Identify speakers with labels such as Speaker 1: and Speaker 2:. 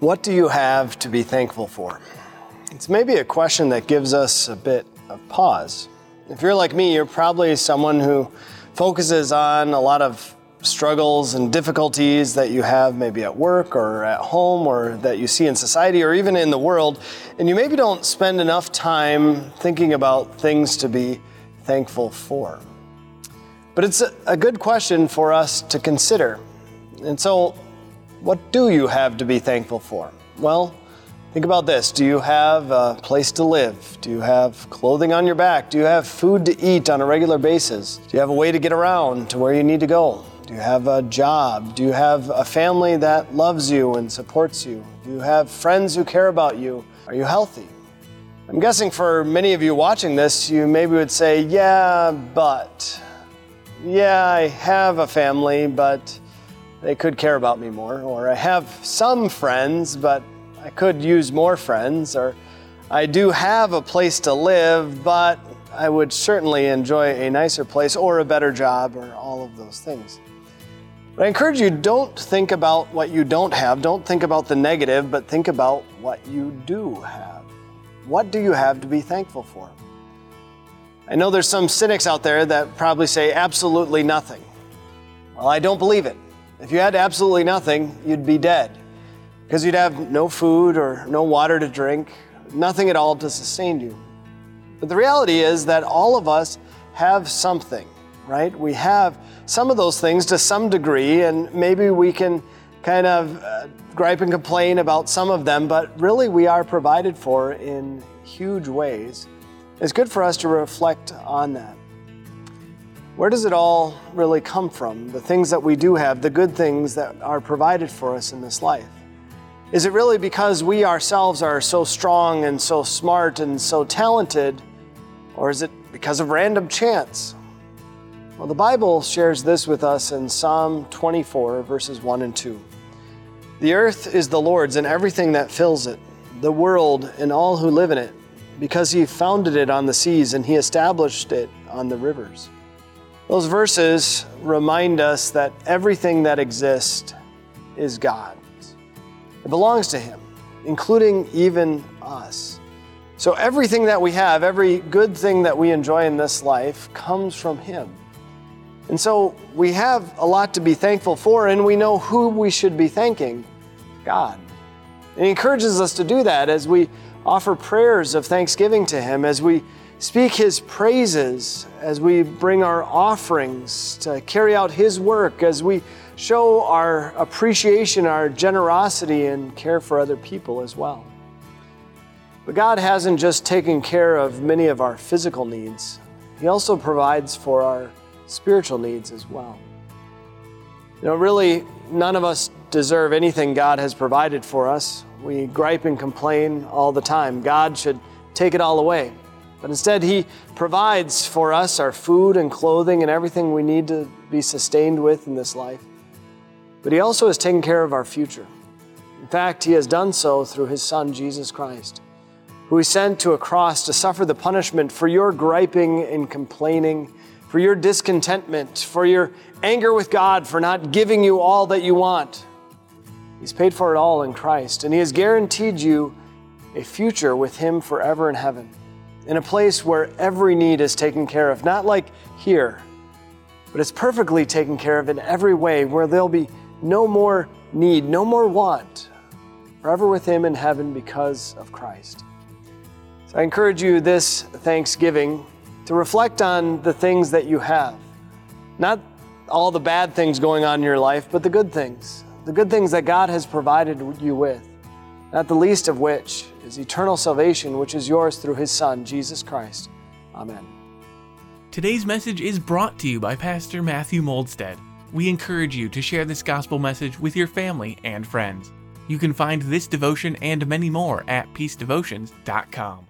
Speaker 1: What do you have to be thankful for? It's maybe a question that gives us a bit of pause. If you're like me, you're probably someone who focuses on a lot of struggles and difficulties that you have maybe at work or at home or that you see in society or even in the world, and you maybe don't spend enough time thinking about things to be thankful for. But it's a good question for us to consider. And so, what do you have to be thankful for? Well, think about this. Do you have a place to live? Do you have clothing on your back? Do you have food to eat on a regular basis? Do you have a way to get around to where you need to go? Do you have a job? Do you have a family that loves you and supports you? Do you have friends who care about you? Are you healthy? I'm guessing for many of you watching this, you maybe would say, Yeah, but. Yeah, I have a family, but they could care about me more. Or I have some friends, but I could use more friends. Or I do have a place to live, but I would certainly enjoy a nicer place or a better job or all of those things. But I encourage you don't think about what you don't have, don't think about the negative, but think about what you do have. What do you have to be thankful for? I know there's some cynics out there that probably say absolutely nothing. Well, I don't believe it. If you had absolutely nothing, you'd be dead because you'd have no food or no water to drink, nothing at all to sustain you. But the reality is that all of us have something, right? We have some of those things to some degree, and maybe we can kind of uh, gripe and complain about some of them, but really we are provided for in huge ways. It's good for us to reflect on that. Where does it all really come from? The things that we do have, the good things that are provided for us in this life. Is it really because we ourselves are so strong and so smart and so talented? Or is it because of random chance? Well, the Bible shares this with us in Psalm 24, verses 1 and 2. The earth is the Lord's and everything that fills it, the world and all who live in it, because he founded it on the seas and he established it on the rivers. Those verses remind us that everything that exists is God's. It belongs to Him, including even us. So everything that we have, every good thing that we enjoy in this life, comes from Him. And so we have a lot to be thankful for, and we know who we should be thanking God. He encourages us to do that as we offer prayers of thanksgiving to Him, as we speak His praises as we bring our offerings to carry out His work, as we show our appreciation, our generosity, and care for other people as well. But God hasn't just taken care of many of our physical needs, He also provides for our spiritual needs as well. You know, really, none of us deserve anything God has provided for us. We gripe and complain all the time. God should take it all away. But instead, He provides for us our food and clothing and everything we need to be sustained with in this life. But He also has taken care of our future. In fact, He has done so through His Son, Jesus Christ, who He sent to a cross to suffer the punishment for your griping and complaining, for your discontentment, for your anger with God for not giving you all that you want. He's paid for it all in Christ, and He has guaranteed you a future with Him forever in heaven in a place where every need is taken care of, not like here, but it's perfectly taken care of in every way, where there'll be no more need, no more want, forever with Him in heaven because of Christ. So I encourage you this Thanksgiving to reflect on the things that you have. Not all the bad things going on in your life, but the good things. The good things that God has provided you with not the least of which is eternal salvation, which is yours through his Son, Jesus Christ. Amen.
Speaker 2: Today's message is brought to you by Pastor Matthew Moldstad. We encourage you to share this gospel message with your family and friends. You can find this devotion and many more at peacedevotions.com.